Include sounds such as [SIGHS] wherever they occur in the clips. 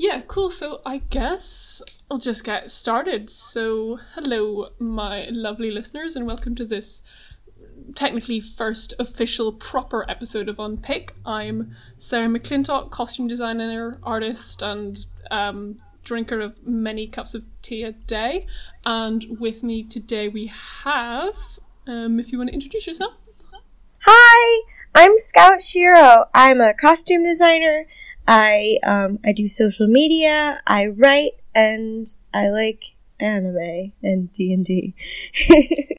Yeah, cool. So I guess I'll just get started. So, hello, my lovely listeners, and welcome to this technically first official proper episode of Unpick. I'm Sarah McClintock, costume designer, artist, and um, drinker of many cups of tea a day. And with me today we have, um, if you want to introduce yourself. Hi, I'm Scout Shiro. I'm a costume designer. I um, I do social media. I write, and I like anime and D and D. [LAUGHS]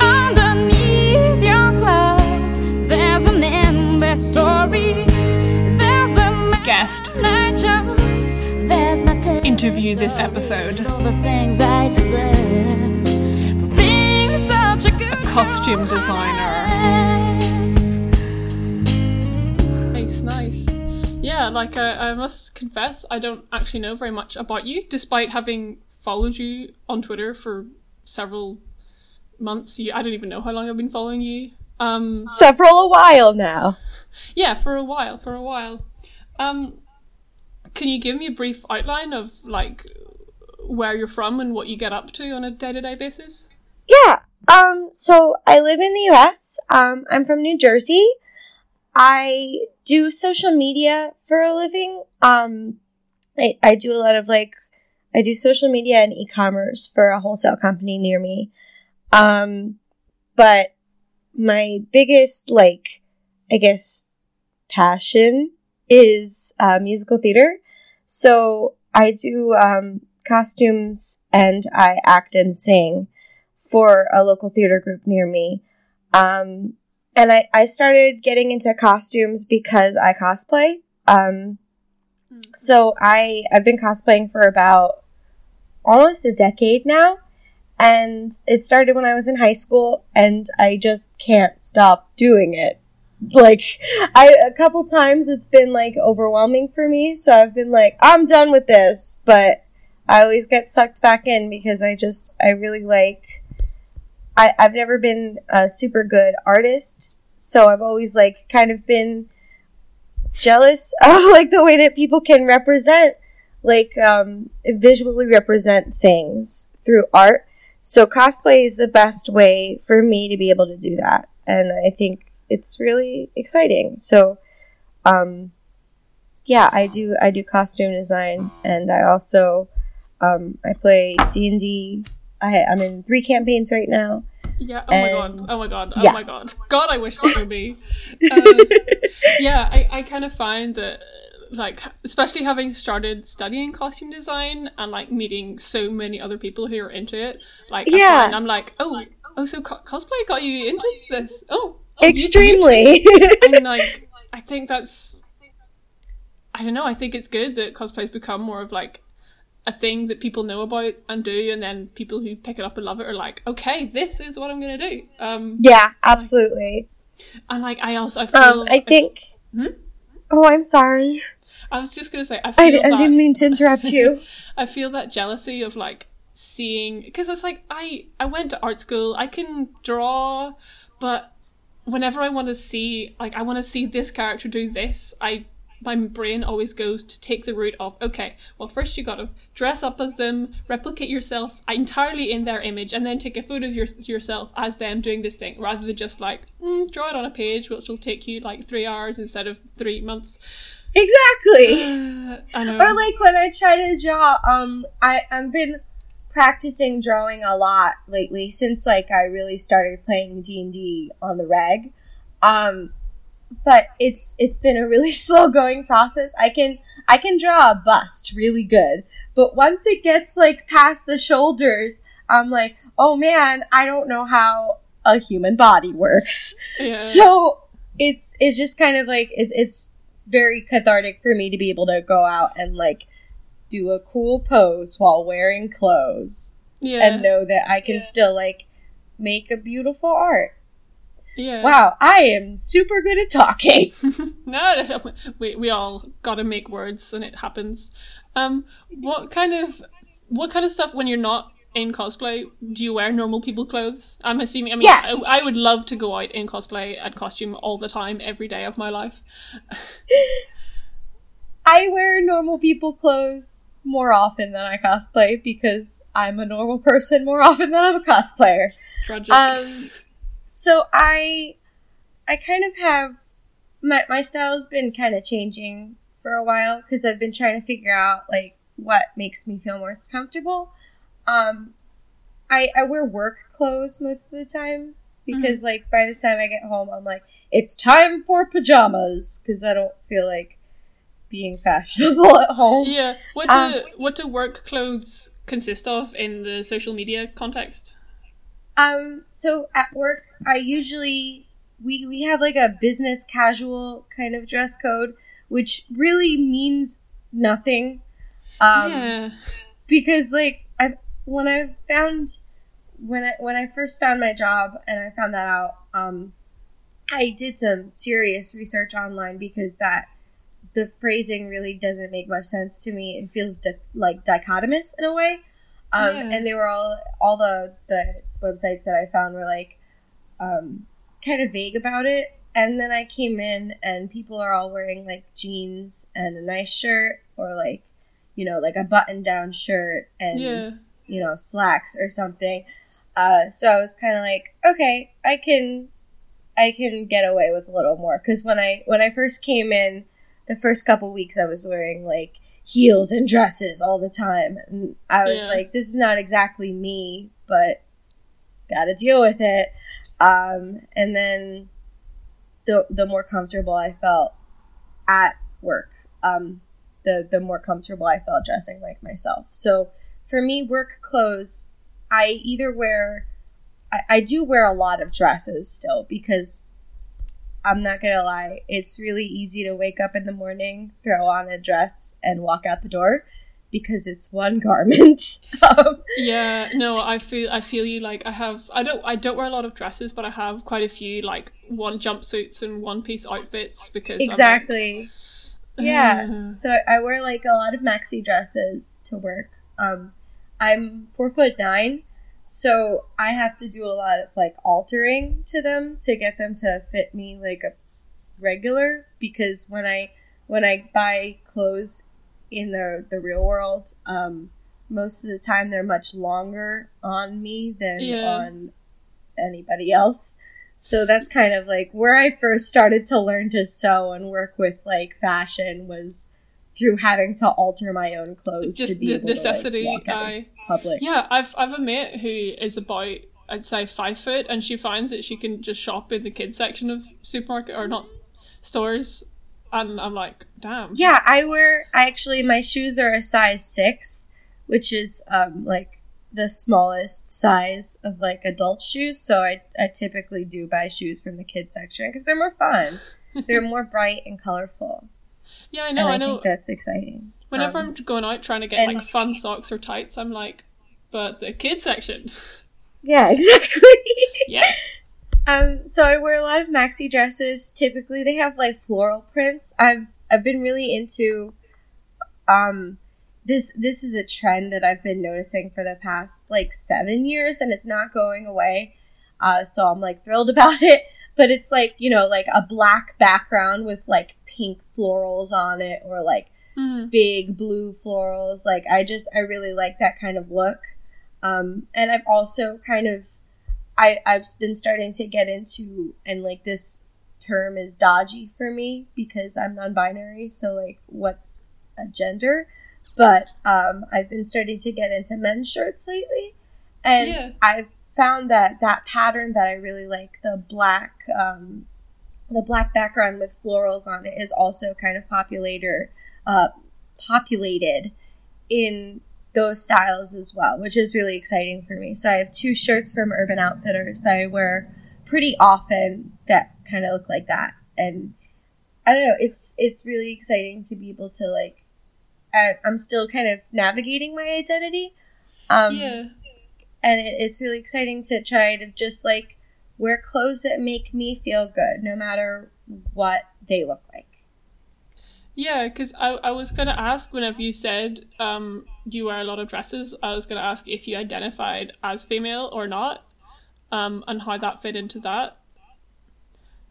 Underneath your clothes, there's an endless story. There's a Guest man I. There's my tale. interview this episode. All the things I deserve for being such a good Costume designer. Yeah, like uh, I must confess, I don't actually know very much about you, despite having followed you on Twitter for several months. You, I don't even know how long I've been following you. Um, Several a while now. yeah, for a while, for a while. Um, can you give me a brief outline of like where you're from and what you get up to on a day-to-day basis? Yeah. Um. So I live in the U.S. Um. I'm from New Jersey. I do social media for a living. Um. I I do a lot of like I do social media and e-commerce for a wholesale company near me. Um. But my biggest like I guess passion is uh, musical theater. So I do um, costumes and I act and sing for a local theater group near me. Um, and I, I started getting into costumes because I cosplay. Um, so I, I've been cosplaying for about almost a decade now. And it started when I was in high school and I just can't stop doing it. [LAUGHS] Like, I, a couple times it's been like overwhelming for me. So I've been like, I'm done with this. But I always get sucked back in because I just, I really like, I, I've never been a super good artist, so I've always like kind of been jealous [LAUGHS] of like the way that people can represent, like um, visually represent things through art. So cosplay is the best way for me to be able to do that, and I think it's really exciting. So, um, yeah, I do I do costume design, and I also um, I play D and D. I I'm in three campaigns right now. Yeah. Oh my god. Oh my god. Oh yeah. my god. God, I wish that were me. Um, [LAUGHS] yeah, I, I kind of find that, like, especially having started studying costume design and like meeting so many other people who are into it, like, Yeah. I'm like, oh, oh, so co- cosplay got you into this? Oh, oh you- you Extremely. too? and [LAUGHS] like, I think that's, I don't know. I think it's good that cosplay's become more of like a thing that people know about and do, and then people who pick it up and love it are like, okay, this is what I'm gonna do. Um, yeah, absolutely. and like I also I feel Um, I think. Hmm? Oh, I'm sorry. I was just gonna say I I, feel I that didn't mean to interrupt you. [LAUGHS] I feel that jealousy of like seeing because it's like I I went to art school I can draw but whenever I want to see like I want to see this character do this I my brain always goes to take the route of okay well first you got to dress up as them replicate yourself entirely in their image and then take a photo of your, yourself as them doing this thing rather than just like mm, draw it on a page which will take you like three hours instead of three months exactly. uh, [SIGHS] I know or like when I try to draw, um, I I've been practicing drawing a lot lately since like I really started playing D and D on the reg. Um, but it's it's been a really [LAUGHS] slow going process. I can I can draw a bust really good, but once it gets like past the shoulders, I'm like, oh man, I don't know how a human body works. Yeah. [LAUGHS] So it's it's just kind of like it, it's very cathartic for me to be able to go out and like do a cool pose while wearing clothes yeah and know that I can still like make a beautiful art. Yeah Wow, I am super good at talking. [LAUGHS] no, we we all got to make words, and it happens. Um, what kind of what kind of stuff when you're not in cosplay do you wear normal people clothes? I'm assuming. I mean, Yes. I, I would love to go out in cosplay and costume all the time, every day of my life. [LAUGHS] I wear normal people clothes more often than I cosplay because I'm a normal person more often than I'm a cosplayer. Tragic. Um, so I, I kind of have my my style's been kind of changing for a while because I've been trying to figure out like what makes me feel most comfortable. Um, I I wear work clothes most of the time because like by the time I get home, I'm like it's time for pajamas because I don't feel like being fashionable [LAUGHS] at home. yeah. What do um, what do work clothes consist of in the social media context? Um, so at work, I usually we we have like a business casual kind of dress code, which really means nothing. Um, yeah. because like I when I found when I when I first found my job and I found that out, um, I did some serious research online because that the phrasing really doesn't make much sense to me. It feels di- like dichotomous in a way. Um, Yeah. and they were all all the the websites that I found were like um, kind of vague about it. And then I came in and people are all wearing like jeans and a nice shirt or like you know like a button down shirt and Yeah. you know slacks or something. Uh, so I was kind of like, okay, I can I can get away with a little more because when I when I first came in, the first couple weeks I was wearing like heels and dresses all the time, and I was Yeah. like, this is not exactly me, but gotta deal with it. Um, and then the the more comfortable I felt at work, um, the the more comfortable I felt dressing like myself. So for me, work clothes, I either wear I, I do wear a lot of dresses still because I'm not gonna lie, it's really easy to wake up in the morning, throw on a dress, and walk out the door because it's one garment. [LAUGHS] um, Yeah, no, I feel I feel you like I have I don't I don't wear a lot of dresses, but I have quite a few like one jumpsuits and one piece outfits because I'm like, exactly. [SIGHS] Yeah. "Uh, So I wear like a lot of maxi dresses to work. Um, I'm four foot nine, so I have to do a lot of like altering to them to get them to fit me like a regular. Because when I when I buy clothes in the the real world, um, most of the time they're much longer on me than Yeah. on anybody else. So that's kind of like where I first started to learn to sew and work with like fashion was through having to alter my own clothes to just be the able necessity. to like, walk out in I public. yeah, I've I've a mate who is about I'd say five foot, and she finds that she can just shop in the kids section of supermarket or not stores, and I'm like, damn. Yeah, I wear. I actually my shoes are a size six, which is um like the smallest size of like adult shoes. So I I typically do buy shoes from the kids section because they're more fun. [LAUGHS] they're more bright and colorful. yeah, I know, I, I know. think that's exciting. Whenever Um, I'm going out trying to get like fun socks or tights, I'm like, but the kids section, [LAUGHS] yeah, [LAUGHS] exactly. yeah, Um, so I wear a lot of maxi dresses. Typically, they have like floral prints. I've I've been really into um this this is a trend that I've been noticing for the past like seven years, and it's not going away. Uh, so I'm like thrilled [LAUGHS] about it. But it's like you know like a black background with like pink florals on it, or like Mhm. big blue florals. Like I just I really like that kind of look. Um, and I've also kind of I I've been starting to get into and like this term is dodgy for me because I'm non-binary. So like what's a gender? But um, I've been starting to get into men's shirts lately, and Yeah. I've found that that pattern that I really like the black um, the black background with florals on it is also kind of populator uh, populated in those styles as well, which is really exciting for me. So I have two shirts from Urban Outfitters that I wear pretty often that kind of look like that, and I don't know. It's it's really exciting to be able to like. I, I'm still kind of navigating my identity, um, yeah. and it, it's really exciting to try to just like wear clothes that make me feel good, no matter what they look like. Yeah, because I, I was going to ask whenever you said um, you wear a lot of dresses, I was going to ask if you identified as female or not um, and how that fit into that.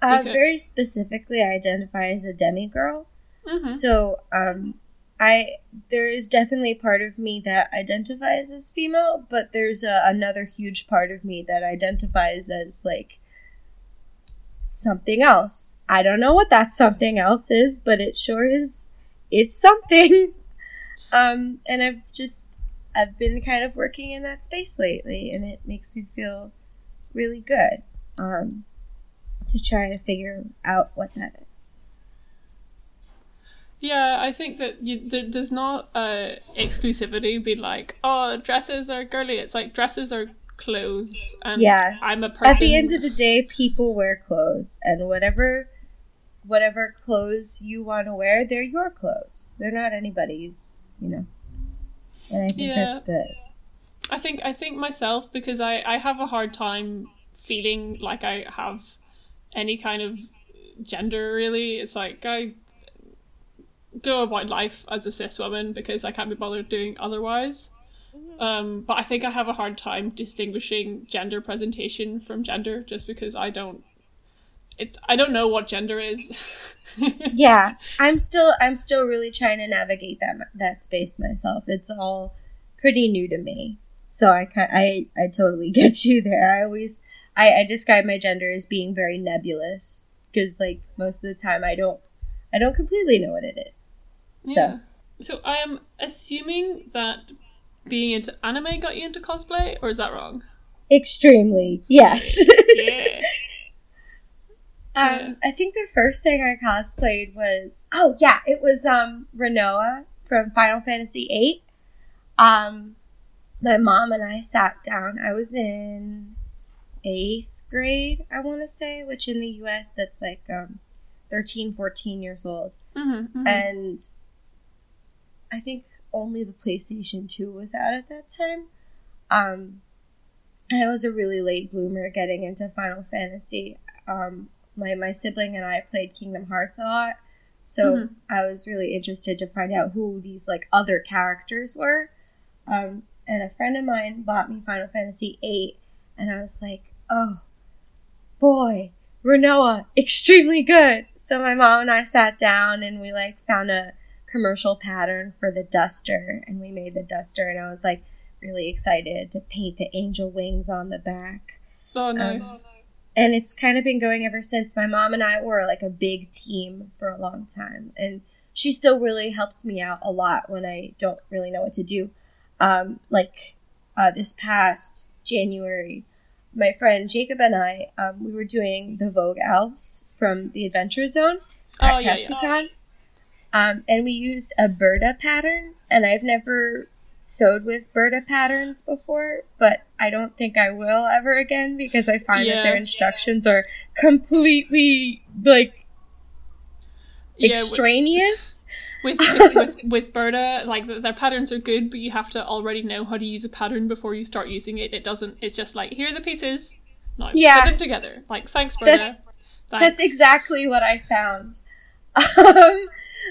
Uh, very specifically, I identify as a demigirl. Mhm. So, um, I there is definitely part of me that identifies as female, but there's a, another huge part of me that identifies as like something else. I don't know what that something else is, but it sure is. It's something. [LAUGHS] Um, and I've just I've been kind of working in that space lately, and it makes me feel really good. Um, to try to figure out what that is. Yeah, I think that you, there, there's not uh, exclusivity. Be like, oh, dresses are girly. It's like dresses are clothes, and Yeah. I'm a person. At the end of the day, people wear clothes, and whatever, whatever clothes you want to wear, they're your clothes. They're not anybody's, you know. And I think Yeah. that's good. I think I think myself because I I have a hard time feeling like I have any kind of gender really. It's like I go about life as a cis woman because I can't be bothered doing otherwise. Um, but I think I have a hard time distinguishing gender presentation from gender just because I don't it I don't know what gender is. [LAUGHS] Yeah, I'm still, I'm still really trying to navigate that that space myself. It's all pretty new to me, so I ki- I I totally [LAUGHS] get you there. I always, I, I describe my gender as being very nebulous because, like, most of the time, I don't, I don't completely know what it is. So. Yeah. So I am assuming that being into anime got you into cosplay, or is that wrong? Extremely, yes. [LAUGHS] Yeah. um, I think the first thing I cosplayed was oh yeah, it was um Rinoa from Final Fantasy VIII. Um, my mom and I sat down. I was in eighth grade, I want to say, which in the U.S. that's like um 13, 14 years old, Mm-hmm, and I think only the PlayStation Two was out at that time. Um, I was a really late bloomer getting into Final Fantasy. Um, my my sibling and I played Kingdom Hearts a lot, so Mhm. I was really interested to find out who these like other characters were. Um, and a friend of mine bought me Final Fantasy VIII, and I was like, oh boy, Rinoa, extremely good. So my mom and I sat down and we like found a commercial pattern for the duster, and we made the duster, and I was like really excited to paint the angel wings on the back Oh, nice. Um, and it's kind of been going ever since my mom and I were like a big team for a long time and she still really helps me out a lot when I don't really know what to do um like uh this past January my friend Jacob and I um we were doing the Vogue elves from the Adventure Zone at Oh, yeah, yeah. Um and we used a Burda pattern and I've never sewed with Burda patterns before, but I don't think I will ever again because I find that their Yeah. instructions are completely like yeah, extraneous. with, with, with, with Burda, like their patterns are good, but you have to already know how to use a pattern before you start using it. It doesn't. It's just like here are the pieces. Now Yeah. put them together. Like thanks, Burda. That's- Thanks. That's exactly what I found. Um,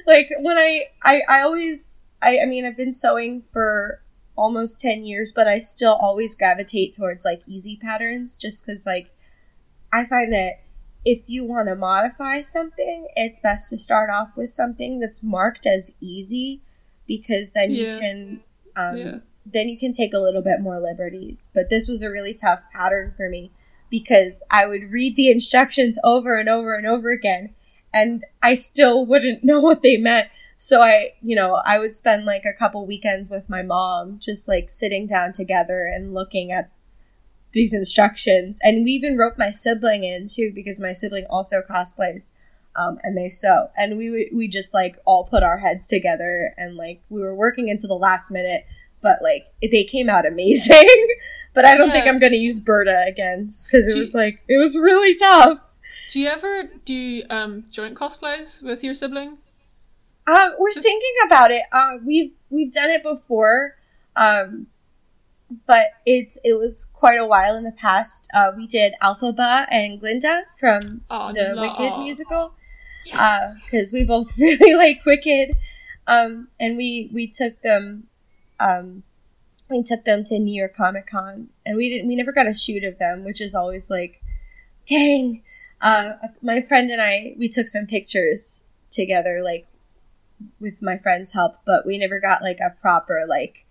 like when I, I, I always, I, I mean, I've been sewing for almost 10 years, but I still always gravitate towards like easy patterns just because like I find that if you want to modify something, it's best to start off with something that's marked as easy because then you can, um, Yeah. then you can take a little bit more liberties. But this was a really tough pattern for me because I would read the instructions over and over and over again and I still wouldn't [LAUGHS] know what they meant. So I, you know, I would spend like a couple weekends with my mom just like sitting down together and looking at these instructions. And we even roped my sibling in too because my sibling also cosplays. Um, and they sew, and we we just like all put our heads together, and like we were working into the last minute, but like they came out [LAUGHS] amazing. but I don't think I'm gonna use Burda again, just because it was like it was really tough. Do you ever do um, joint cosplays with your sibling? Um, we're Just- thinking about it. Uh, we've we've done it before, um, but it's it was quite a while in the past. Uh, we did Elphaba and Glinda from Oh, the no. Wicked musical, because we both [LAUGHS] really like Wicked, um, and we we took them, um, we took them to New York Comic Con, and we didn't we never got a shoot of them, which is always like, dang. Uh, my friend and I we took some pictures together, like with my friend's help, but we never got like a proper like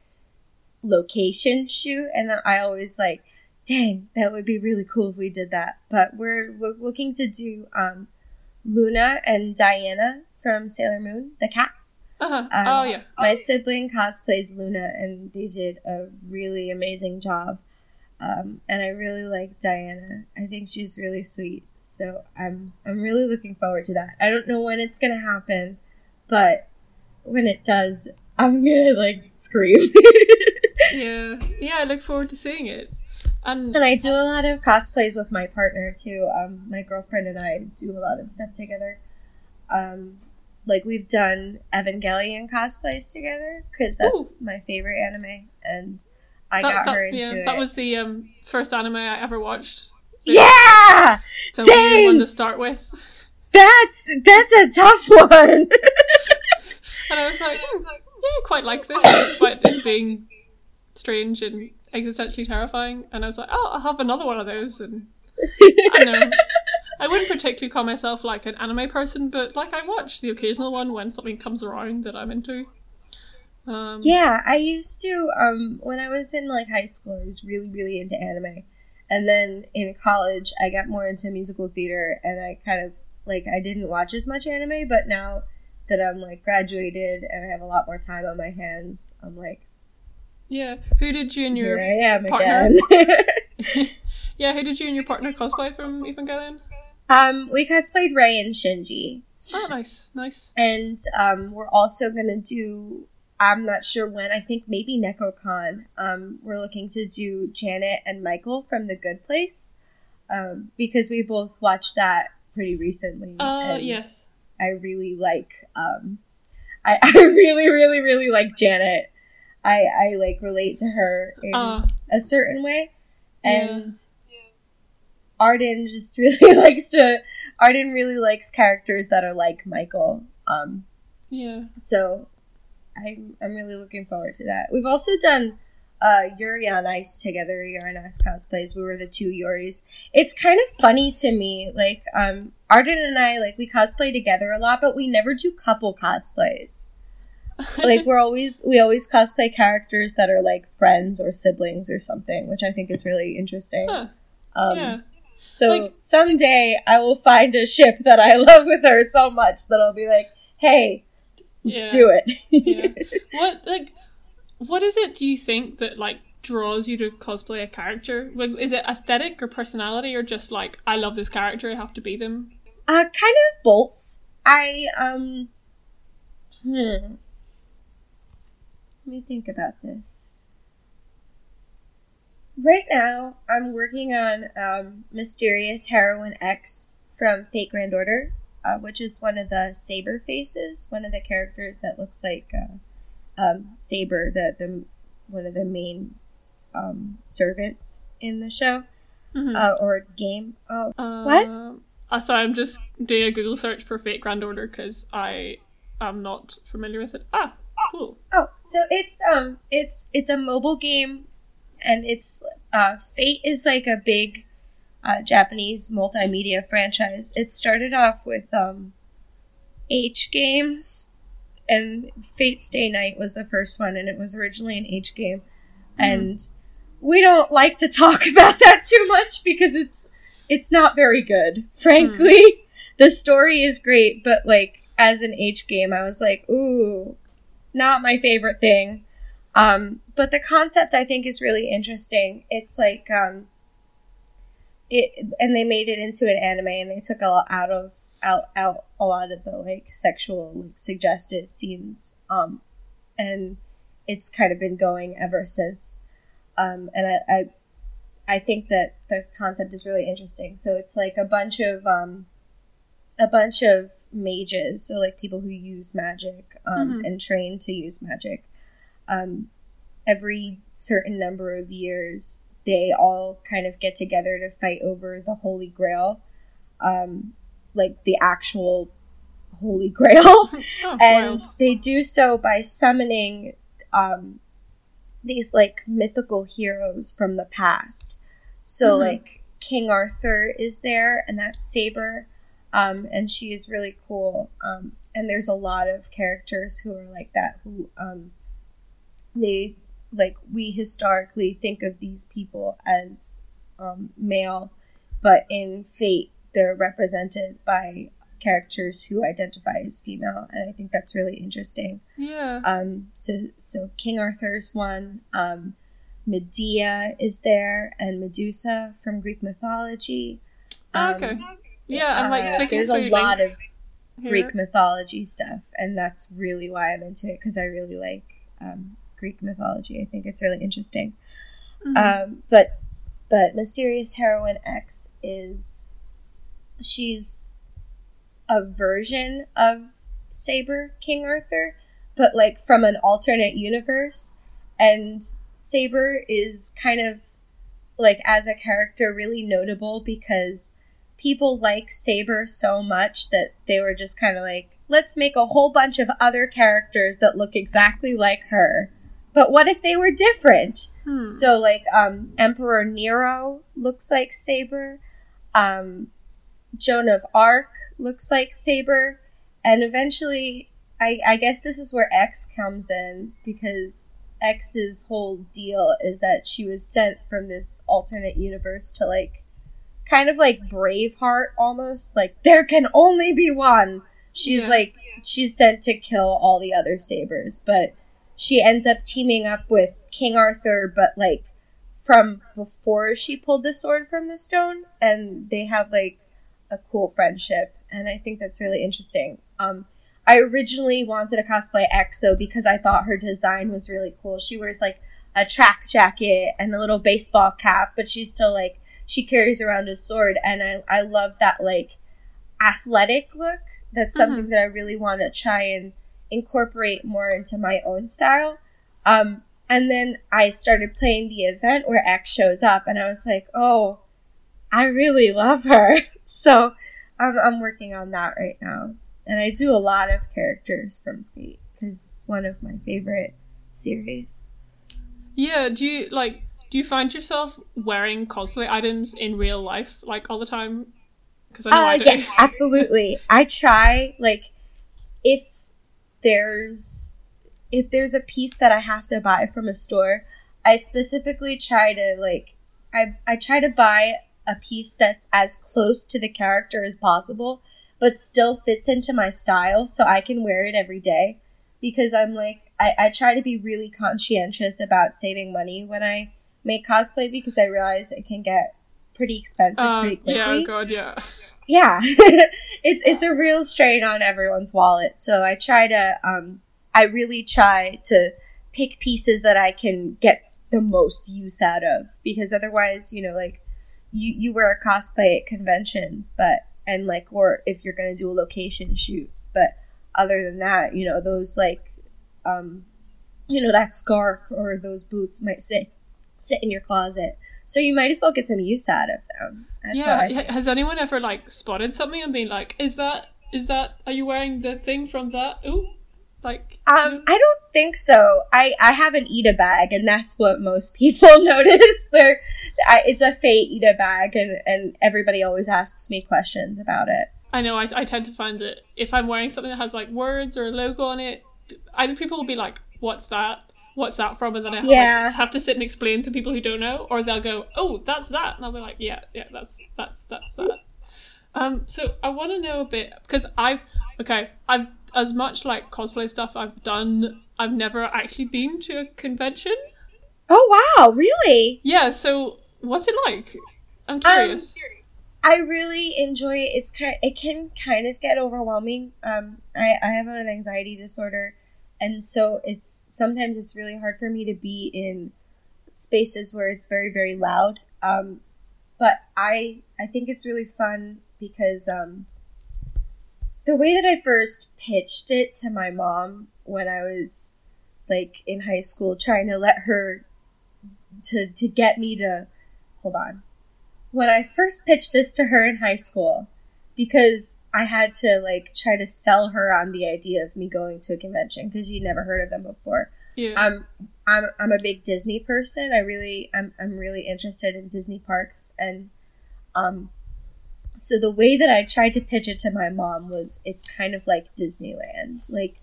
location shoot. And I always like, dang, that would be really cool if we did that. But we're loo- looking to do um, Luna and Diana from Sailor Moon, the cats. Uh-huh. Um, oh yeah. My sibling cosplays Luna, and they did a really amazing job. Um, and I really like Diana. I think she's really sweet. So I'm I'm really looking forward to that. I don't know when it's gonna happen, but when it does, I'm gonna like scream. [LAUGHS] Yeah. Yeah, I look forward to seeing it. And and I do a lot of cosplays with my partner too. Um, my girlfriend and I do a lot of stuff together. Um, like we've done Evangelion cosplays together because that's my favorite anime, and I that, got that- her into yeah, it. that was the um, first anime I ever watched. yeah, So Dang! one to start with. that's that's a tough one. [LAUGHS] And I was like, hmm, yeah, I quite like this, [COUGHS] it being strange and existentially terrifying. And I was like, oh, I'll have another one of those. And I know. I wouldn't particularly call myself like an anime person, but like I watch the occasional one when something comes around that I'm into. Um, Yeah, I used to um when I was in like high school, I was really really into anime. And then in college, I got more into musical theater and I kind of like I didn't watch as much anime, but now that I'm like graduated and I have a lot more time on my hands, I'm like yeah. Who did you and your I am partner? again. [LAUGHS] [LAUGHS] yeah? Who did you and your partner cosplay from Evangelion? um we cosplayed Rei and Shinji. Oh, nice, nice. And um we're also going to do I'm not sure when. I think maybe Nekocon. Um, we're looking to do Janet and Michael from The Good Place, um, because we both watched that pretty recently. Uh, and yes. I really like. Um, I, [LAUGHS] I really, really, really like Janet. I I like relate to her in Uh, a certain way, Yeah. and Arden just [LAUGHS] really likes to. Arden really likes characters that are like Michael. Um, yeah. so I'm I'm really looking forward to that. We've also done uh Yuri on Ice together, Yuri on Ice cosplays. We were the two Yuris. It's kind of funny to me, like um Arden and I like we cosplay together a lot, but we never do couple cosplays. [LAUGHS] like we're always we always cosplay characters that are like friends or siblings or something, which I think is really interesting. Huh, Um yeah. so Like- someday I will find a ship that I [LAUGHS] love with her so much that I'll be like, "Hey, let's Yeah. do it." yeah. [LAUGHS] What like what is it do you think that like draws you to cosplay a character? Like is it aesthetic or personality or just like I love this character, I have to be them? Uh, kind of both. I um, hmm. Let me think about this. Right now, I'm working on um, Mysterious Heroine X from Fate Grand Order, uh, which is one of the Saber faces, one of the characters that looks like uh, um, Saber, the, the one of the main um, servants in the show Mhm. uh, or game. Oh, what? Uh, sorry, I'm just doing a Google search for Fate Grand Order because I am not familiar with it. Ah, cool. Oh, so it's um it's it's a mobile game and it's uh Fate is like a big uh Japanese multimedia franchise. It started off with um H games and Fate Stay Night was the first one and it was originally an H game. And we don't like to talk [LAUGHS] about that too much because it's it's not very good. Frankly, [LAUGHS] the story is great, but like as an H game, I was like, ooh, not my favorite thing. Um, but the concept I think is really interesting. It's like um, it, and they made it into an anime, and they took a lot out of out out a lot of the like sexual like suggestive scenes. Um, and it's kind of been going ever since. Um, and I, I I think that the concept is really interesting. So it's like a bunch of um, a bunch of mages, so like people who use magic um, Mhm. and train to use magic. Um, every certain number of years, they all kind of get together to fight over the Holy Grail, um, like the actual Holy [LAUGHS] Grail Oh, and wild. they do so by summoning um, these like mythical heroes from the past. So Mhm. like King Arthur is there, and that's Saber, um, and she is really cool. Um, and there's a lot of characters who are like that who um they like we historically think of these people as um, male but in fate they're represented by characters who identify as female and i think that's really interesting Yeah. um so so king arthur's one um medea is there and medusa from greek mythology Oh, Um, okay. Yeah, I'm like uh, clicking there's through a lot of here. Greek mythology stuff, and that's really why I'm into it because I really like um, Greek mythology. I think it's really interesting. Mhm. Um, but but mysterious heroine X is she's a version of Saber King Arthur, but like from an alternate universe, and Saber is kind of like as a character really notable because people like Saber so much that they were just kind of like, let's make a whole bunch of other characters that look exactly like her. But what if they were different? Hmm. So like um Emperor Nero looks like Saber. Um Joan of Arc looks like Saber. And eventually I I guess this is where X comes in because X's whole deal is that she was sent from this alternate universe to like kind of like Braveheart almost. Like there can only be one. She's Yeah. like she's sent to kill all the other sabers, but she ends up teaming up with King Arthur, but like from before she pulled the sword from the stone, and they have like a cool friendship, and I think that's really interesting. Um, I originally wanted a cosplay X though because I thought her design was really cool. She wears like a track jacket and a little baseball cap, but she's still like she carries around a sword, and I I love that like athletic look. That's something that I really want to try and incorporate more into my own style. Um, and then I started playing the event where X shows up, and I was like, oh, I really love her. [LAUGHS] so I'm, I'm working on that right now. And I do a lot of characters from Fate because it's one of my favorite series. Yeah, do you like do you find yourself wearing cosplay items in real life like all the time? Because I know I Uh, do. yes, absolutely. I try like if there's if there's a piece that I have to buy from a store, I specifically try to like I I try to buy a piece that's as close to the character as possible, but still fits into my style so I can wear it every day. Because I'm like I, I try to be really conscientious about saving money when I make cosplay because I realize it can get pretty expensive Um, pretty quickly. Yeah, god, yeah. yeah. [LAUGHS] It's it's a real strain on everyone's wallet. So i try to um i really try to pick pieces that i can get the most use out of because otherwise you know like you you wear a cosplay at conventions but and like or if you're gonna do a location shoot. But other than that you know those like um you know that scarf or those boots might sit sit in your closet so you might as well get some use out of them that's yeah, has anyone ever like spotted something and been like, "Is that is that are you wearing the thing from that?" Ooh. Like Um, I don't think so. I I have an Ita bag, and that's what most [LAUGHS] people [LAUGHS] notice. They're, I, it's a Fate Ita bag, and and everybody always asks me questions about it. I know I, I tend to find that if I'm wearing something that has like words or a logo on it, either people will be like, "What's that? What's that from?" And then I Yeah. like, have to sit and explain to people who don't know, or they'll go, "Oh, that's that," and I'll be like, "Yeah, yeah, that's that's that's that." Um, so I want to know a bit because I've okay, I've as much like cosplay stuff I've done. I've never actually been to a convention. Oh wow, really? Yeah, so what's it like? I'm Um, curious. I really enjoy it. It's kind. It can kind of get overwhelming. Um, I I have an anxiety disorder, and so it's sometimes it's really hard for me to be in spaces where it's very very loud. Um, but I I think it's really fun because um, the way that I first pitched it to my mom when I was like in high school, trying to let her to to get me to hold on when I first pitched this to her in high school, because I had to like try to sell her on the idea of me going to a convention because she'd never heard of them before. yeah. I'm I'm I'm a big Disney person. I really I'm I'm really interested in Disney parks and um so the way that I tried to pitch it to my mom was it's kind of like Disneyland, like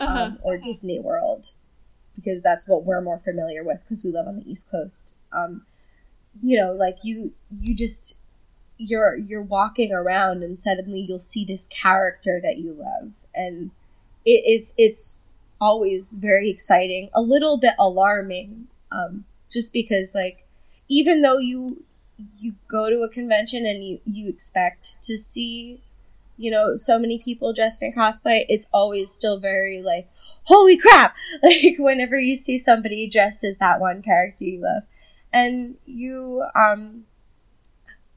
Uh-huh. um, or Disney World, because that's what we're more familiar with because we live on the East Coast. Um, you know, like you you just you're you're walking around and suddenly you'll see this character that you love, and it, it's it's always very exciting, a little bit alarming, um, just because like even though you you go to a convention and you you expect to see you know so many people dressed in cosplay it's always still very like holy crap! [LAUGHS] Like whenever you see somebody dressed as that one character you love. And you um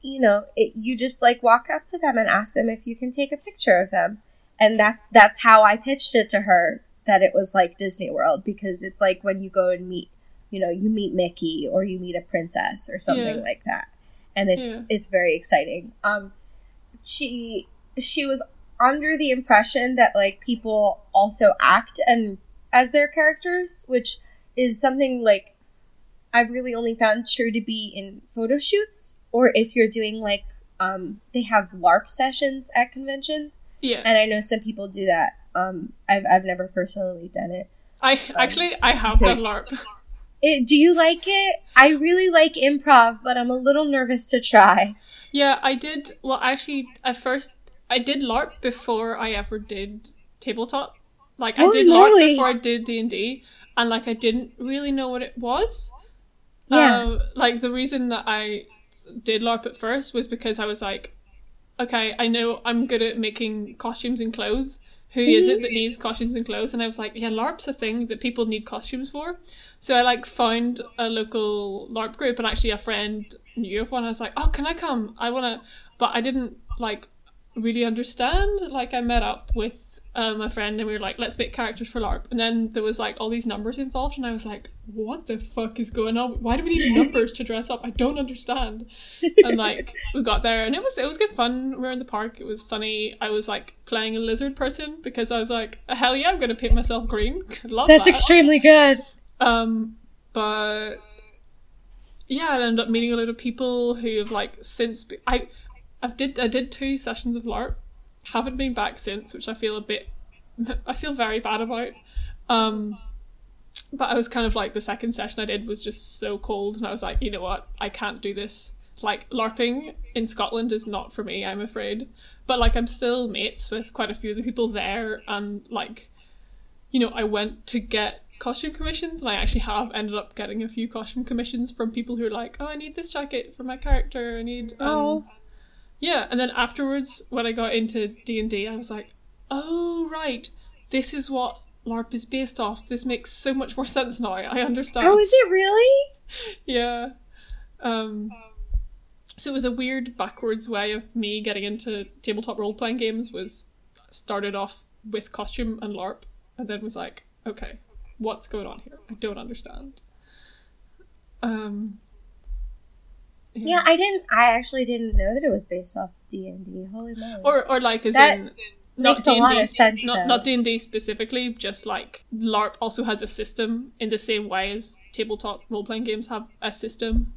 you know it, you just like walk up to them and ask them if you can take a picture of them. And that's that's how i pitched it to her that it was like disney world because it's like when you go and meet you know you meet mickey or you meet a princess or something Yeah. like that. And it's it's very exciting. Um she she was under the impression that like people also act and as their characters which is something like i've really only found true to be in photo shoots or if you're doing like um they have larp sessions at conventions Yeah. and i know some people do that um i've, I've never personally done it I actually I have done LARP. [LAUGHS] it, do you like it? I really like improv, but I'm a little nervous to try. Yeah, I did. Well, actually, at first I did LARP before I ever did tabletop. Like I did LARP moly. before I did D and D, and like I didn't really know what it was. Yeah. Um, like the reason that I did LARP at first was because I was like, okay, I know I'm good at making costumes and clothes. Who is it that [LAUGHS] needs costumes and clothes? And I was like, yeah, LARP's a thing that people need costumes for. So I like found a local LARP group, and actually a friend knew of one. I was like, oh, can I come? I wanna, but I didn't like really understand. Like I met up with um, a friend, and we were like, let's make characters for LARP. And then there was like all these numbers involved, and I was like, what the fuck is going on? Why do we need numbers to dress up? I don't understand. And like we got there, and it was it was good fun. We were in the park. It was sunny. I was like playing a lizard person because I was like, hell yeah, I'm gonna paint myself green. [LAUGHS] Love That's that. extremely good. Um, but yeah, I ended up meeting a lot of people who have like since be- I, I did I did two sessions of LARP, haven't been back since, which I feel a bit, I feel very bad about. Um, but I was kind of like the second session I did was just so cold, and I was like, you know what, I can't do this. Like LARPing in Scotland is not for me, I'm afraid. But like I'm still mates with quite a few of the people there, and like you know, I went to get costume commissions and I actually have ended up getting a few costume commissions from people who are like, Oh, I need this jacket for my character, I need um Oh. Yeah, and then afterwards when I got into D and I was like, Oh right, this is what LARP is based off. This makes so much more [LAUGHS] sense now. I understand. Oh, is it really? [LAUGHS] Yeah. Um so it was a weird backwards way of me getting into tabletop role playing games was started off with costume and LARP and then was like, okay, what's going on here? I don't understand. Um Yeah, I didn't. I actually didn't know that it was based off D and D. Holy moly! or or like as That in not makes a lot D&D of sense, not though. not D and D specifically, just like LARP also has a system in the same way as tabletop role playing games have a system.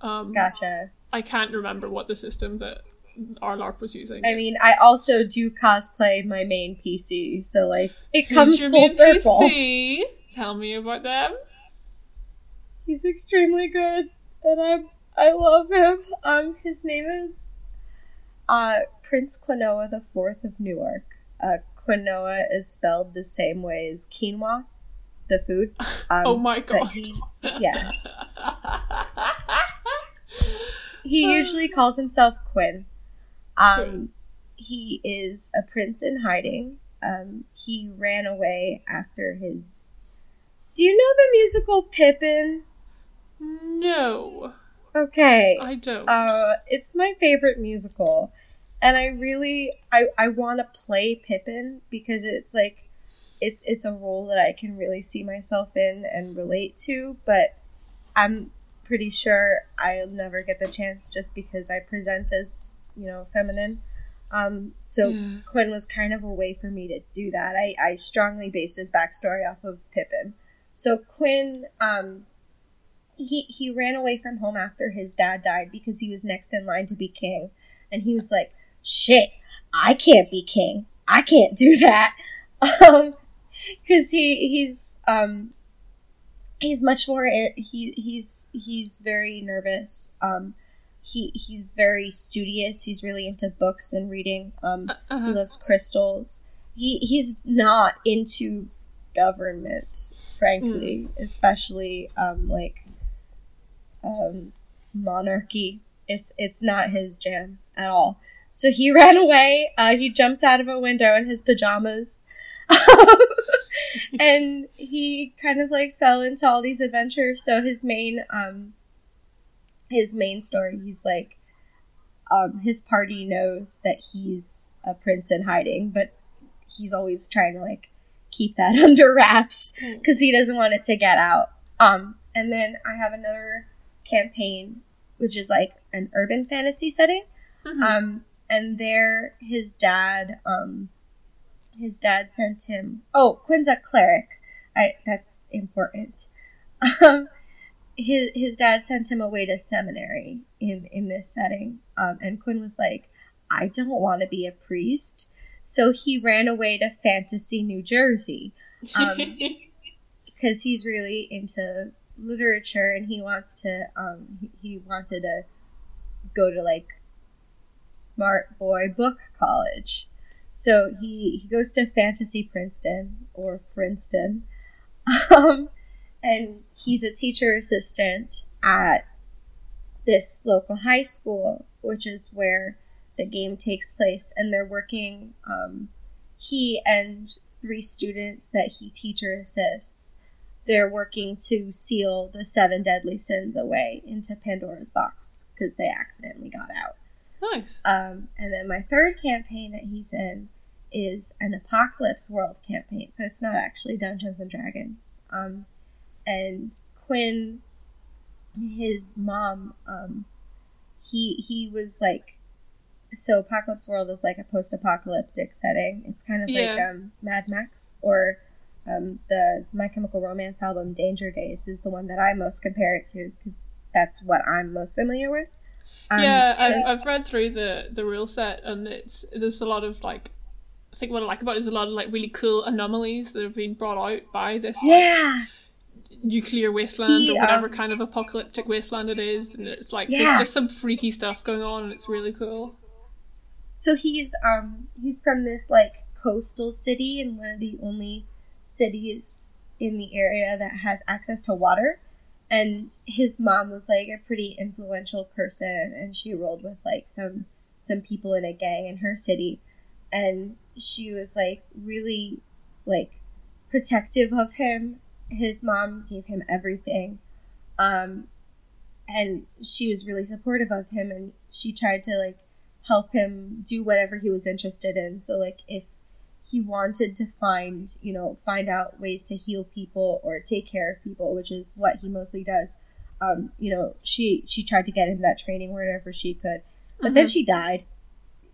Um, gotcha. I can't remember what the system that our LARP was using. I mean, I also do cosplay my main PC, so like it Who's comes full circle. PC? Tell me about them. He's extremely good, and I I love him. Um, his name is uh Prince Quinoa the Fourth of Newark. Uh, quinoa is spelled the same way as quinoa, the food. [LAUGHS] Um, Oh my god. He, [LAUGHS] yeah, he [LAUGHS] usually calls himself Quinn. Um, he is a prince in hiding. Um, he ran away after his. Do you know the musical Pippin? no, Okay. I don't. Uh, it's my favorite musical, and I really I I want to play Pippin because it's like it's it's a role that I can really see myself in and relate to, but I'm pretty sure I'll never get the chance just because I present as you know feminine. Um, so Yeah. Quinn was kind of a way for me to do that. I I strongly based his backstory off of Pippin. So Quinn um he he ran away from home after his dad died because he was next in line to be king, and he was like, "Shit, I can't be king. I can't do that." [LAUGHS] Um, because he he's um he's much more he he's he's very nervous. Um, he he's very studious. He's really into books and reading. Um, he Uh-huh. loves crystals. He he's not into government, frankly, especially um like um monarchy. It's it's not his jam at all. So he [LAUGHS] ran away. Uh, he jumped out of a window in his pajamas. [LAUGHS] and he kind of like fell into all these adventures. So his main um his main story, he's like um his party knows that he's a prince in hiding, but he's always trying to like keep that [LAUGHS] under wraps because he doesn't want it to get out. Um and then I have another campaign which is like an urban fantasy setting. Mhm. Um, and there, his dad, um, his dad sent him. Oh, Quinn's a cleric. I that's important. [LAUGHS] Um, his his dad sent him away to seminary in in this setting. Um, and Quinn was like, I don't want to be a priest, so he ran away to Fantasy, New Jersey, um, [LAUGHS] because he's really into literature and he wants to um he- wanted to go to like smart boy book college. So he he goes to fantasy princeton or princeton [LAUGHS] um and he's a teacher assistant at this local high school which is where the game takes place and they're working um he and three students that he teacher assists they're working to seal the seven deadly sins away into Pandora's box because they accidentally got out. nice. Um, and then my third campaign that he's in is an Apocalypse World campaign, so it's not actually Dungeons and Dragons. Um, and Quinn, his mom, um, he he was like, so Apocalypse World is like a post-apocalyptic setting. It's kind of like um, Mad Max or um, the My Chemical Romance album Danger Days is the one that I most compare it to because that's what I'm most familiar with. Um, yeah, so- I've, I've read through the the rule set, and it's there's a lot of like. I think what I like about it is a lot of like really cool anomalies that have been brought out by this like, yeah. nuclear wasteland or whatever um, kind of apocalyptic wasteland it is, and it's like Yeah. there's just some freaky stuff going on, and it's really cool. So he's um he's from this like coastal city and one of the only cities in the area that has access to water. And his mom was like a pretty influential person and she rolled with like some some people in a gang in her city and she was like really like protective of him. His mom gave him everything. Um and she was really supportive of him and she tried to like help him do whatever he was interested in. So like if he wanted to find, you know, find out ways to heal people or take care of people, which is what he mostly does. Um, you know, she she tried to get him that training wherever she could. But then Mhm. she died.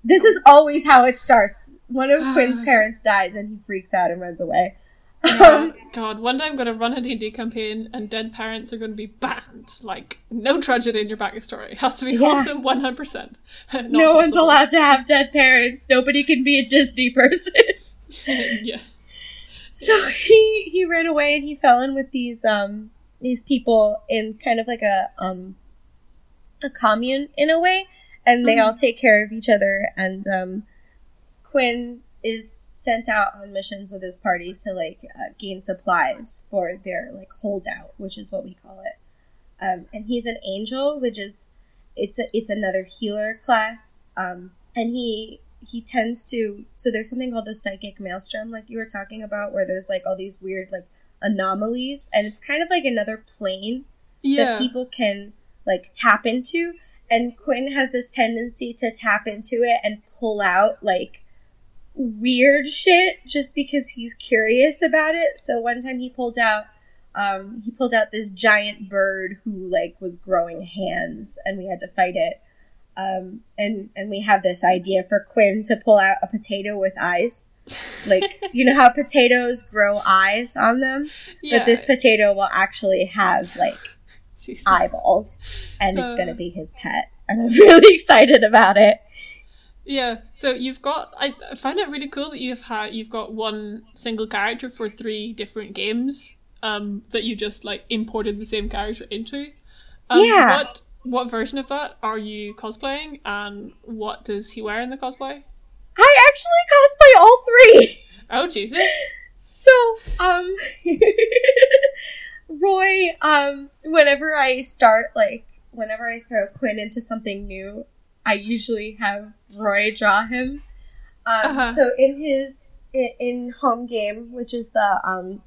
This is always how it starts. One of [SIGHS] Quinn's parents dies and he freaks out and runs away. Yeah, [LAUGHS] God, one day I'm going to run a D&D campaign and dead parents are going to be banned. Like, no tragedy in your backstory. It has to be Yeah. wholesome 100%. [LAUGHS] Not no one's allowed to have dead parents. Nobody can be a Disney person. [LAUGHS] yeah. So he he ran away and he fell in with these um these people in kind of like a um a commune in a way, and they Mhm. all take care of each other. And um, Quinn is sent out on missions with his party to like uh, gain supplies for their like holdout, which is what we call it. Um, and he's an angel, which is it's a, it's another healer class. Um, and he he tends to so there's something called the psychic maelstrom, like you were talking about, where there's like all these weird like anomalies, and it's kind of like another plane Yeah. that people can like tap into. And Quinn has this tendency to tap into it and pull out like weird shit just because he's curious about it. So one time he pulled out um he pulled out this giant bird who like was growing hands and we had to fight it. Um and and we have this idea for Quinn to pull out a potato with eyes. Like [LAUGHS] you know how potatoes grow eyes on them? yeah. But this potato will actually have like [LAUGHS] Jesus. eyeballs, and it's Uh. gonna be his pet, and I'm [LAUGHS] really excited about it. Yeah, so you've got. I, I find it really cool that you've had you've got one single character for three different games. Um, that you just like imported the same character into. Um, Yeah. What what version of that are you cosplaying, and what does he wear in the cosplay? I actually cosplay all three. Oh Jesus! [LAUGHS] So, um, [LAUGHS] Roy, um, whenever I start, like, whenever I throw Quinn into something new, I usually have Roy draw him. Um, Uh-huh. so in his, in, in home game, which is the, um,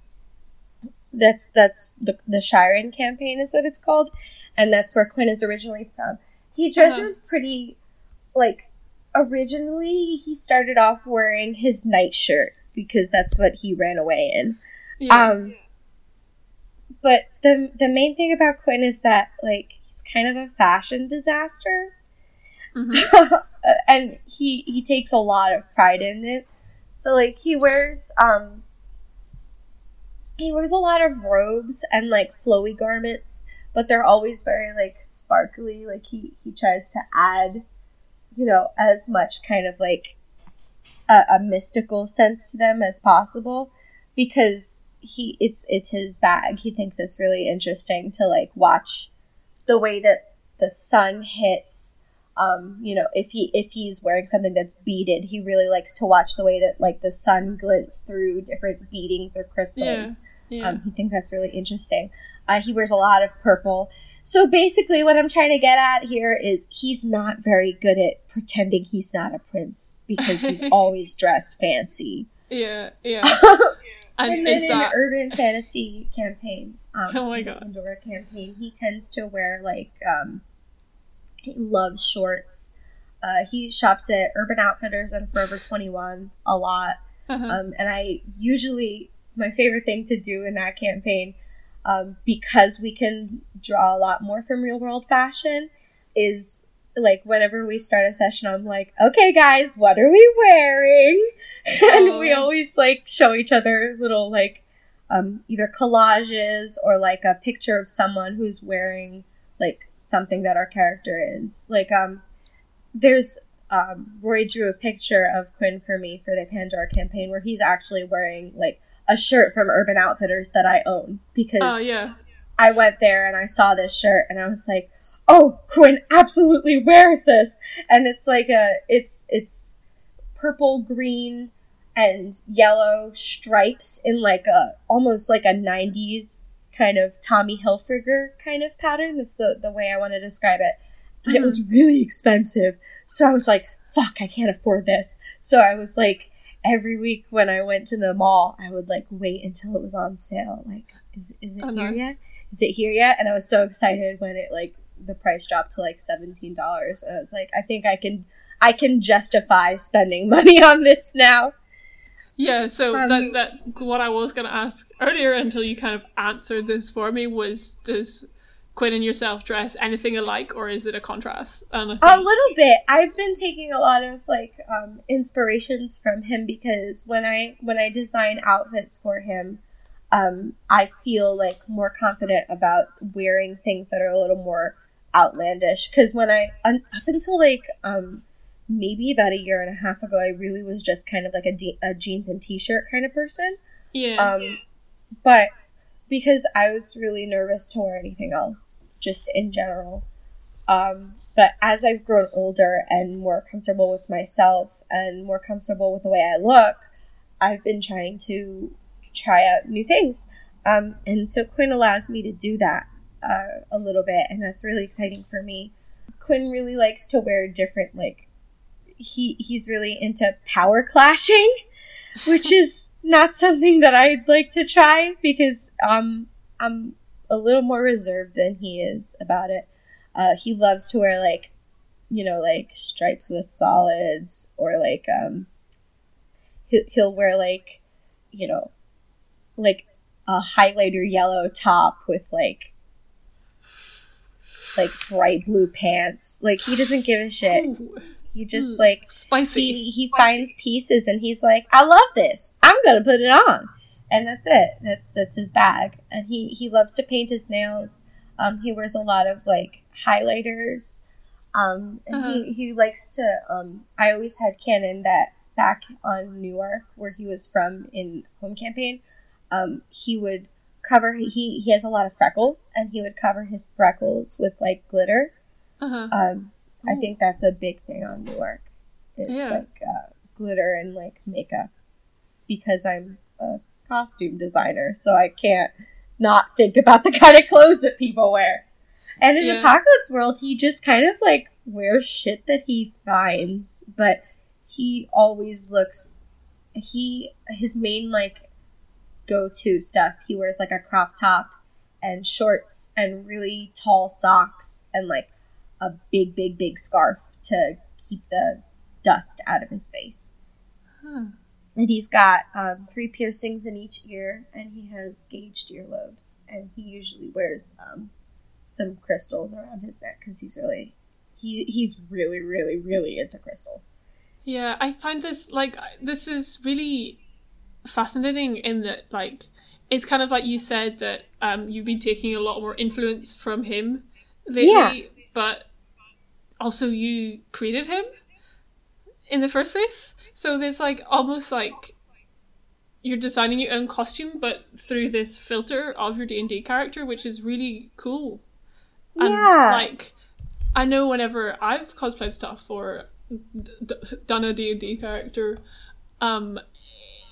that's, that's the, the Shiren campaign is what it's called. And that's where Quinn is originally from. He dresses pretty, like, originally he started off wearing his nightshirt because that's what he ran away in. Yeah. Um, but the the main thing about Quinn is that like he's kind of a fashion disaster, Mhm. [LAUGHS] and he he takes a lot of pride in it. So like he wears um he wears a lot of robes and like flowy garments, but they're always very like sparkly. Like he he tries to add, you know, as much kind of like a, a mystical sense to them as possible because he it's it's his bag. He thinks it's really interesting to like watch the way that the sun hits um you know if he if he's wearing something that's beaded he really likes to watch the way that like the sun glints through different beadings or crystals yeah. um, he thinks that's really interesting. Uh, he wears a lot of purple. So basically, what I'm trying to get at here is he's not very good at pretending he's not a prince because he's [LAUGHS] always dressed fancy. yeah. Yeah. [LAUGHS] And, And then in that urban fantasy campaign, um, Oh my God. Pandora campaign, he tends to wear like um, he loves shorts. Uh, he shops at Urban Outfitters and Forever 21 a lot. uh-huh. Um, and I usually, my favorite thing to do in that campaign, um, because we can draw a lot more from real world fashion, is like whenever we start a session, I'm like, okay, guys, what are we wearing? [LAUGHS] and we always like show each other little like um, either collages or like a picture of someone who's wearing like something that our character is. Like, um, there's um, Roy drew a picture of Quinn for me for the Pandora campaign where he's actually wearing like a shirt from Urban Outfitters that I own because oh yeah. I went there and I saw this shirt and I was like, "Oh, Quinn absolutely wears this." And it's like a it's it's purple, green, and yellow stripes in like a almost like a 90s kind of Tommy Hilfiger kind of pattern. That's the the way I want to describe it. But it hmm. was really expensive. So I was like, "Fuck, I can't afford this." So I was like every week when I went to the mall, I would like wait until it was on sale. Like, is is it Oh, here yet? Is it here yet? And I was so excited when it like the price dropped to like seventeen dollars, and I was like, I think I can I can justify spending [LAUGHS] money on this now. Yeah, so Um, that that what I was gonna ask earlier until you kind of answered this for me was does Quinn and yourself dress anything alike or is it a contrast? A think- little bit. I've been taking a lot of like um, inspirations from him because when I when I design outfits for him, um, I feel like more confident about wearing things that are a little more outlandish. Because when I un- up until like um, maybe about a year and a half ago, I really was just kind of like a, de- a jeans and t-shirt kind of person. yeah. Um, but because I was really nervous to wear anything else, just in general. Um, but as I've grown older and more comfortable with myself and more comfortable with the way I look, I've been trying to try out new things. Um, and so Quinn allows me to do that uh, a little bit, and that's really exciting for me. Quinn really likes to wear different, like, he he's really into power clashing, which is not something that I'd like to try because um I'm a little more reserved than he is about it. Uh, he loves to wear like you know like stripes with solids or like um he'll, wear like you know like a highlighter yellow top with like like bright blue pants. Like he doesn't give a shit. Ooh, he just Mm. like spicy. he he finds pieces and he's like, I love this. I'm gonna put it on, and that's it. That's that's his bag. And he he loves to paint his nails. Um, he wears a lot of like highlighters. Um, and Uh-huh. he, he likes to. Um, I always had canon that back on Newark, where he was from in Home Campaign, um, he would cover. He he has a lot of freckles, and he would cover his freckles with like glitter. Uh-huh. Um, I think that's a big thing on Newark. It's Yeah. like uh, glitter and like makeup because I'm a costume designer, so I can't not think about the [LAUGHS] kind of clothes that people wear. And in Yeah. Apocalypse World, he just kind of like wears shit that he finds, but he always looks. He his main like go to stuff. He wears like a crop top and shorts and really tall socks and like a big, big, big scarf to keep the dust out of his face. Huh. And he's got um, three piercings in each ear, and he has gauged earlobes. And he usually wears um, some crystals around his neck because he's really, he he's really, really, really into crystals. Yeah, I find this like this is really fascinating in that like it's kind of like you said that um you've been taking a lot more influence from him lately, Yeah. But also you created him in the first place. So there's like almost like you're designing your own costume, but through this filter of your D and D character, which is really cool. And, Yeah. like I know whenever I've cosplayed stuff or d- d- done a D&D character um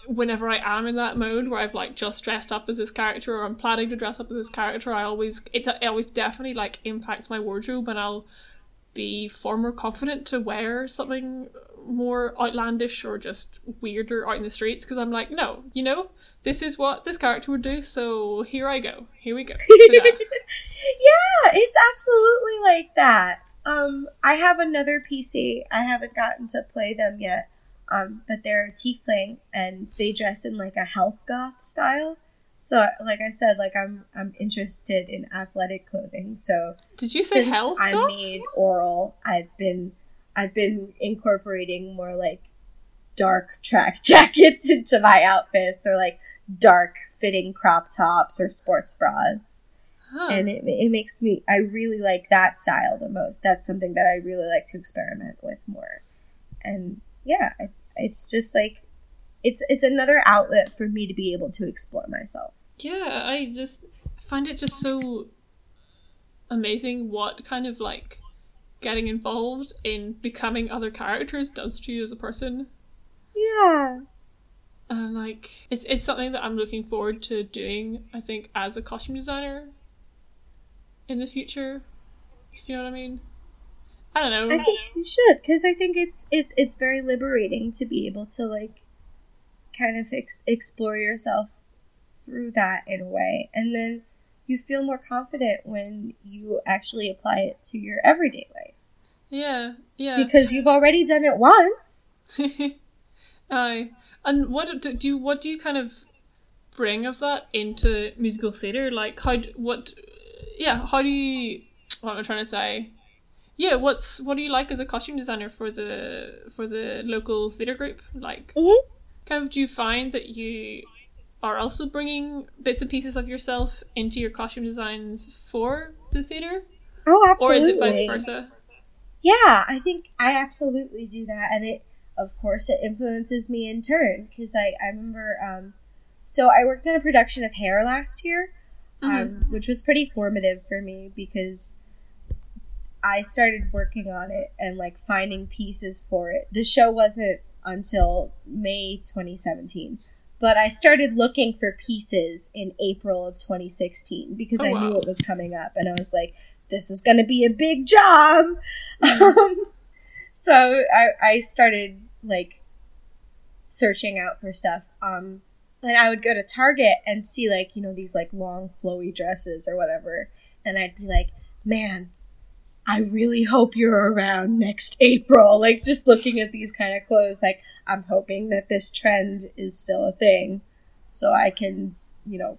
whenever I am in that mode where I've like just dressed up as this character or I'm planning to dress up as this character I always it, it always definitely like impacts my wardrobe and I'll be far more confident to wear something more outlandish or just weirder out in the streets because I'm like no you know this is what this character would do so here I go here we go [LAUGHS] yeah, it's absolutely like that. Um, I have another PC. I haven't gotten to play them yet. Um, but they're tiefling and they dress in like a health goth style. So, like I said, like I'm I'm interested in athletic clothing. So did you say since health I doc? made oral, I've been I've been incorporating more like dark track [LAUGHS] jackets into my outfits or like dark fitting crop tops or sports bras Huh. and it, it makes me i really like that style the most that's something that i really like to experiment with more and yeah it's just like it's it's another outlet for me to be able to explore myself. Yeah i just find it just so amazing what kind of like getting involved in becoming other characters does to you as a person. Yeah. And like it's it's something that i'm looking forward to doing i think as a costume designer in the future if you know what i mean i don't know i think you should because i think it's it's it's very liberating to be able to like kind of ex- explore yourself through that in a way and then you feel more confident when you actually apply it to your everyday life yeah yeah because you've already done it once [LAUGHS] Aye. And what do do you what do you kind of bring of that into musical theatre? Like how what yeah, how do you what am I trying to say? Yeah, what's what do you like as a costume designer for the for the local theatre group? Like Mhm. kind of do you find that you are also bringing bits and pieces of yourself into your costume designs for the theatre? Oh, absolutely. Or is it vice versa? Yeah, I think I absolutely do that, and it, of course, it influences me in turn because I I remember. Um, so I worked on a production of Hair last year, um, which was pretty formative for me because I started working on it and like finding pieces for it. The show wasn't until May 2017. But I started looking for pieces in April of 2016 because Oh, I knew it was coming up, and I was like, "This is going to be a big job." Um, so I, I started like searching out for stuff. Um, and I would go to Target and see like you know these like long flowy dresses or whatever, and I'd be like, "Man, I really hope you're around next April." Like just looking at these kind of clothes, like I'm hoping that this trend is still a thing, so I can you know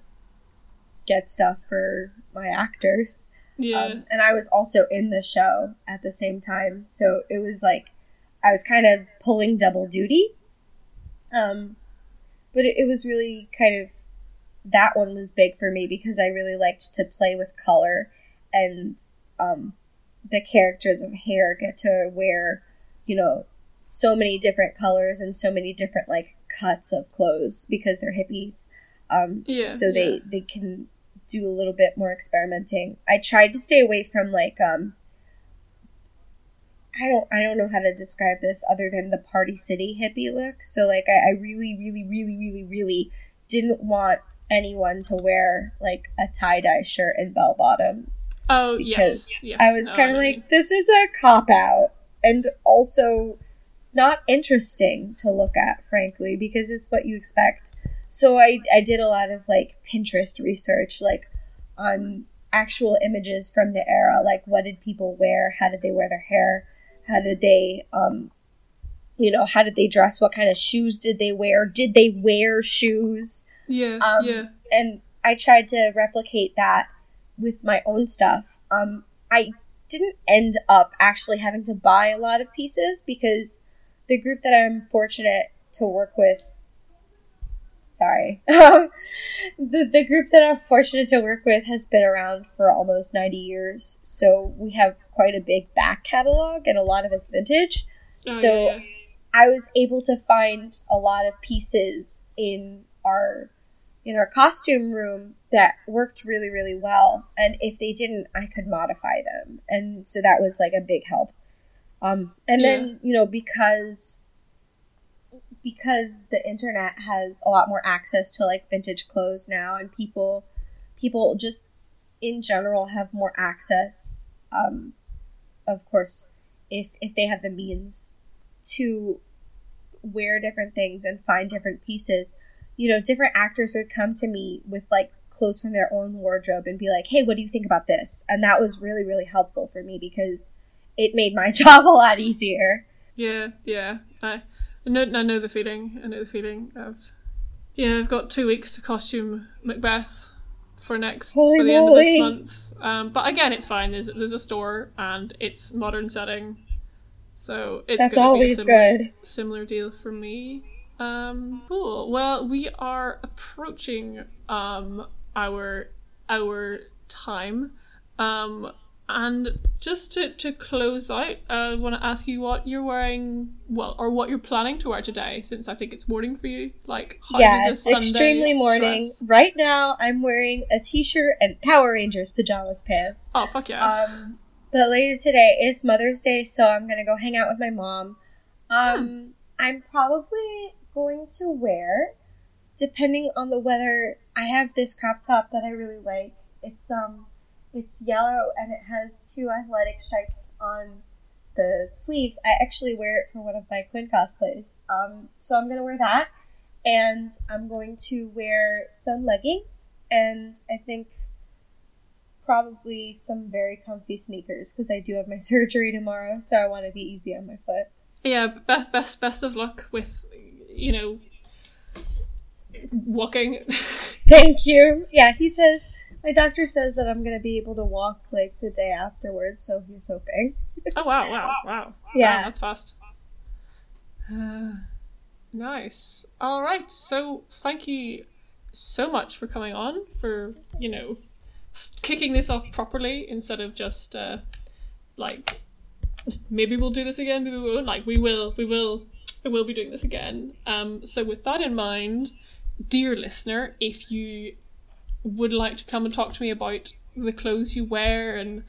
get stuff for my actors. Yeah. Um, and I was also in the show at the same time, so it was like I was kind of pulling double duty. Um, but it, it was really kind of that one was big for me because I really liked to play with color and um, the characters of hair get to wear, you know, so many different colors and so many different like cuts of clothes because they're hippies. Um, Yeah, so they yeah. they can do a little bit more experimenting. I tried to stay away from like um. I don't I don't know how to describe this other than the party city hippie look. So like I, I really really really really really didn't want anyone to wear like a tie dye shirt and bell bottoms. Oh yes, yes. I was kind of like, this is a cop out, and also not interesting to look at, frankly, because it's what you expect. So I I did a lot of like Pinterest research, like on actual images from the era, like what did people wear, how did they wear their hair, how did they um you know how did they dress? What kind of shoes did they wear? Did they wear shoes yeah, um, yeah. and I tried to replicate that with my own stuff. Um, I didn't end up actually having to buy a lot of pieces because the group that I'm fortunate to work with. Sorry. [LAUGHS] The, the group that I'm fortunate to work with has been around for almost 90 years, so we have quite a big back catalog and a lot of it's vintage. Oh, so yeah, yeah. I was able to find a lot of pieces in our in our costume room that worked really really well. And if they didn't I could modify them. And so that was like a big help. Um and then you know because because the internet has a lot more access to like vintage clothes now and people people just in general have more access um of course if if they have the means to wear different things and find different pieces you know different actors would come to me with like clothes from their own wardrobe and be like hey what do you think about this and that was really really helpful for me because it made my [LAUGHS] job a lot easier Yeah, yeah. I, I know, I know the feeling. I know the feeling of. Yeah, I've got two weeks to costume Macbeth for next Holy for the end of this month. Um, but again, it's fine. There's there's a store and it's modern setting, so it's That's gonna be a always similar, good. Similar deal for me. Um, cool. Well, we are approaching um our our time. Um, and just to, to close out, uh, I want to ask you what you're wearing, well, or what you're planning to wear today, since I think it's morning for you. Like, yeah it's Sunday extremely morning dress- right now i'm wearing a t-shirt and power rangers pajamas pants Oh fuck yeah! Um, but later today is Mother's Day, so I'm gonna go hang out with my mom. Um, I'm probably going to wear, depending on the weather. I have this crop top that I really like. It's um, it's yellow and it has two athletic stripes on the sleeves. I actually wear it for one of my Quinn cosplays. Um, so I'm gonna wear that, and I'm going to wear some leggings, and I think probably some very comfy sneakers because I do have my [LAUGHS] surgery tomorrow, so I want to be easy on my foot. yeah, best best best of luck with, you know, walking. [LAUGHS] Thank you. Yeah, he says my doctor says that I'm gonna be able to walk like the day afterwards, so here's hoping. oh wow, wow, wow. Yeah. Damn, that's fast. Uh, [SIGHS] nice. All right. So thank you so much for coming on for you know kicking this off properly instead of just uh, like [LAUGHS] maybe we'll do this again, maybe we won't. Like we will, we will, we will be doing this again. Um. So with that in mind, dear listener, if you would like to come and talk to me about the clothes you wear and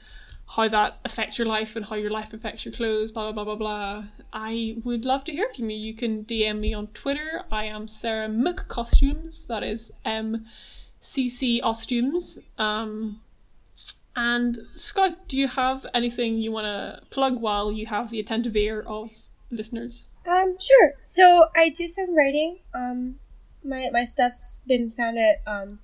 how that affects your life and how your life affects your clothes, blah blah blah blah blah. I would love to hear from you. You can DM me on Twitter. I am Sarah McCostumes. That is M C C Costumes. Um and Scott, do you have anything you want to plug while you have the attentive ear of listeners? Um, sure. So I do some writing. Um, my my stuff's been found at um,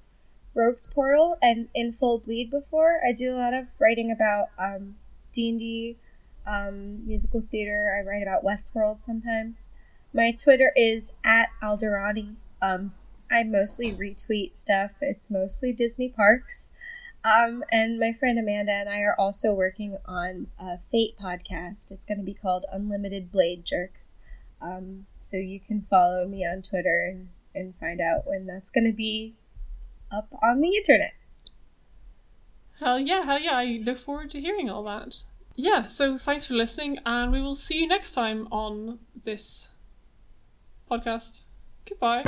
Rogues Portal and in Full Bleed before. I do a lot of writing about um, D and D, um, musical theater. I write about Westworld sometimes. My Twitter is at Alderani. Um, I mostly retweet stuff. It's mostly Disney parks. Um, and my friend Amanda and I are also working on a Fate podcast. It's going to be called Unlimited Blade Jerks. Um, so you can follow me on Twitter and, and find out when that's going to be up on the internet. Hell yeah, hell yeah. I look forward to hearing all that. Yeah, so thanks for listening, and we will see you next time on this podcast. Goodbye.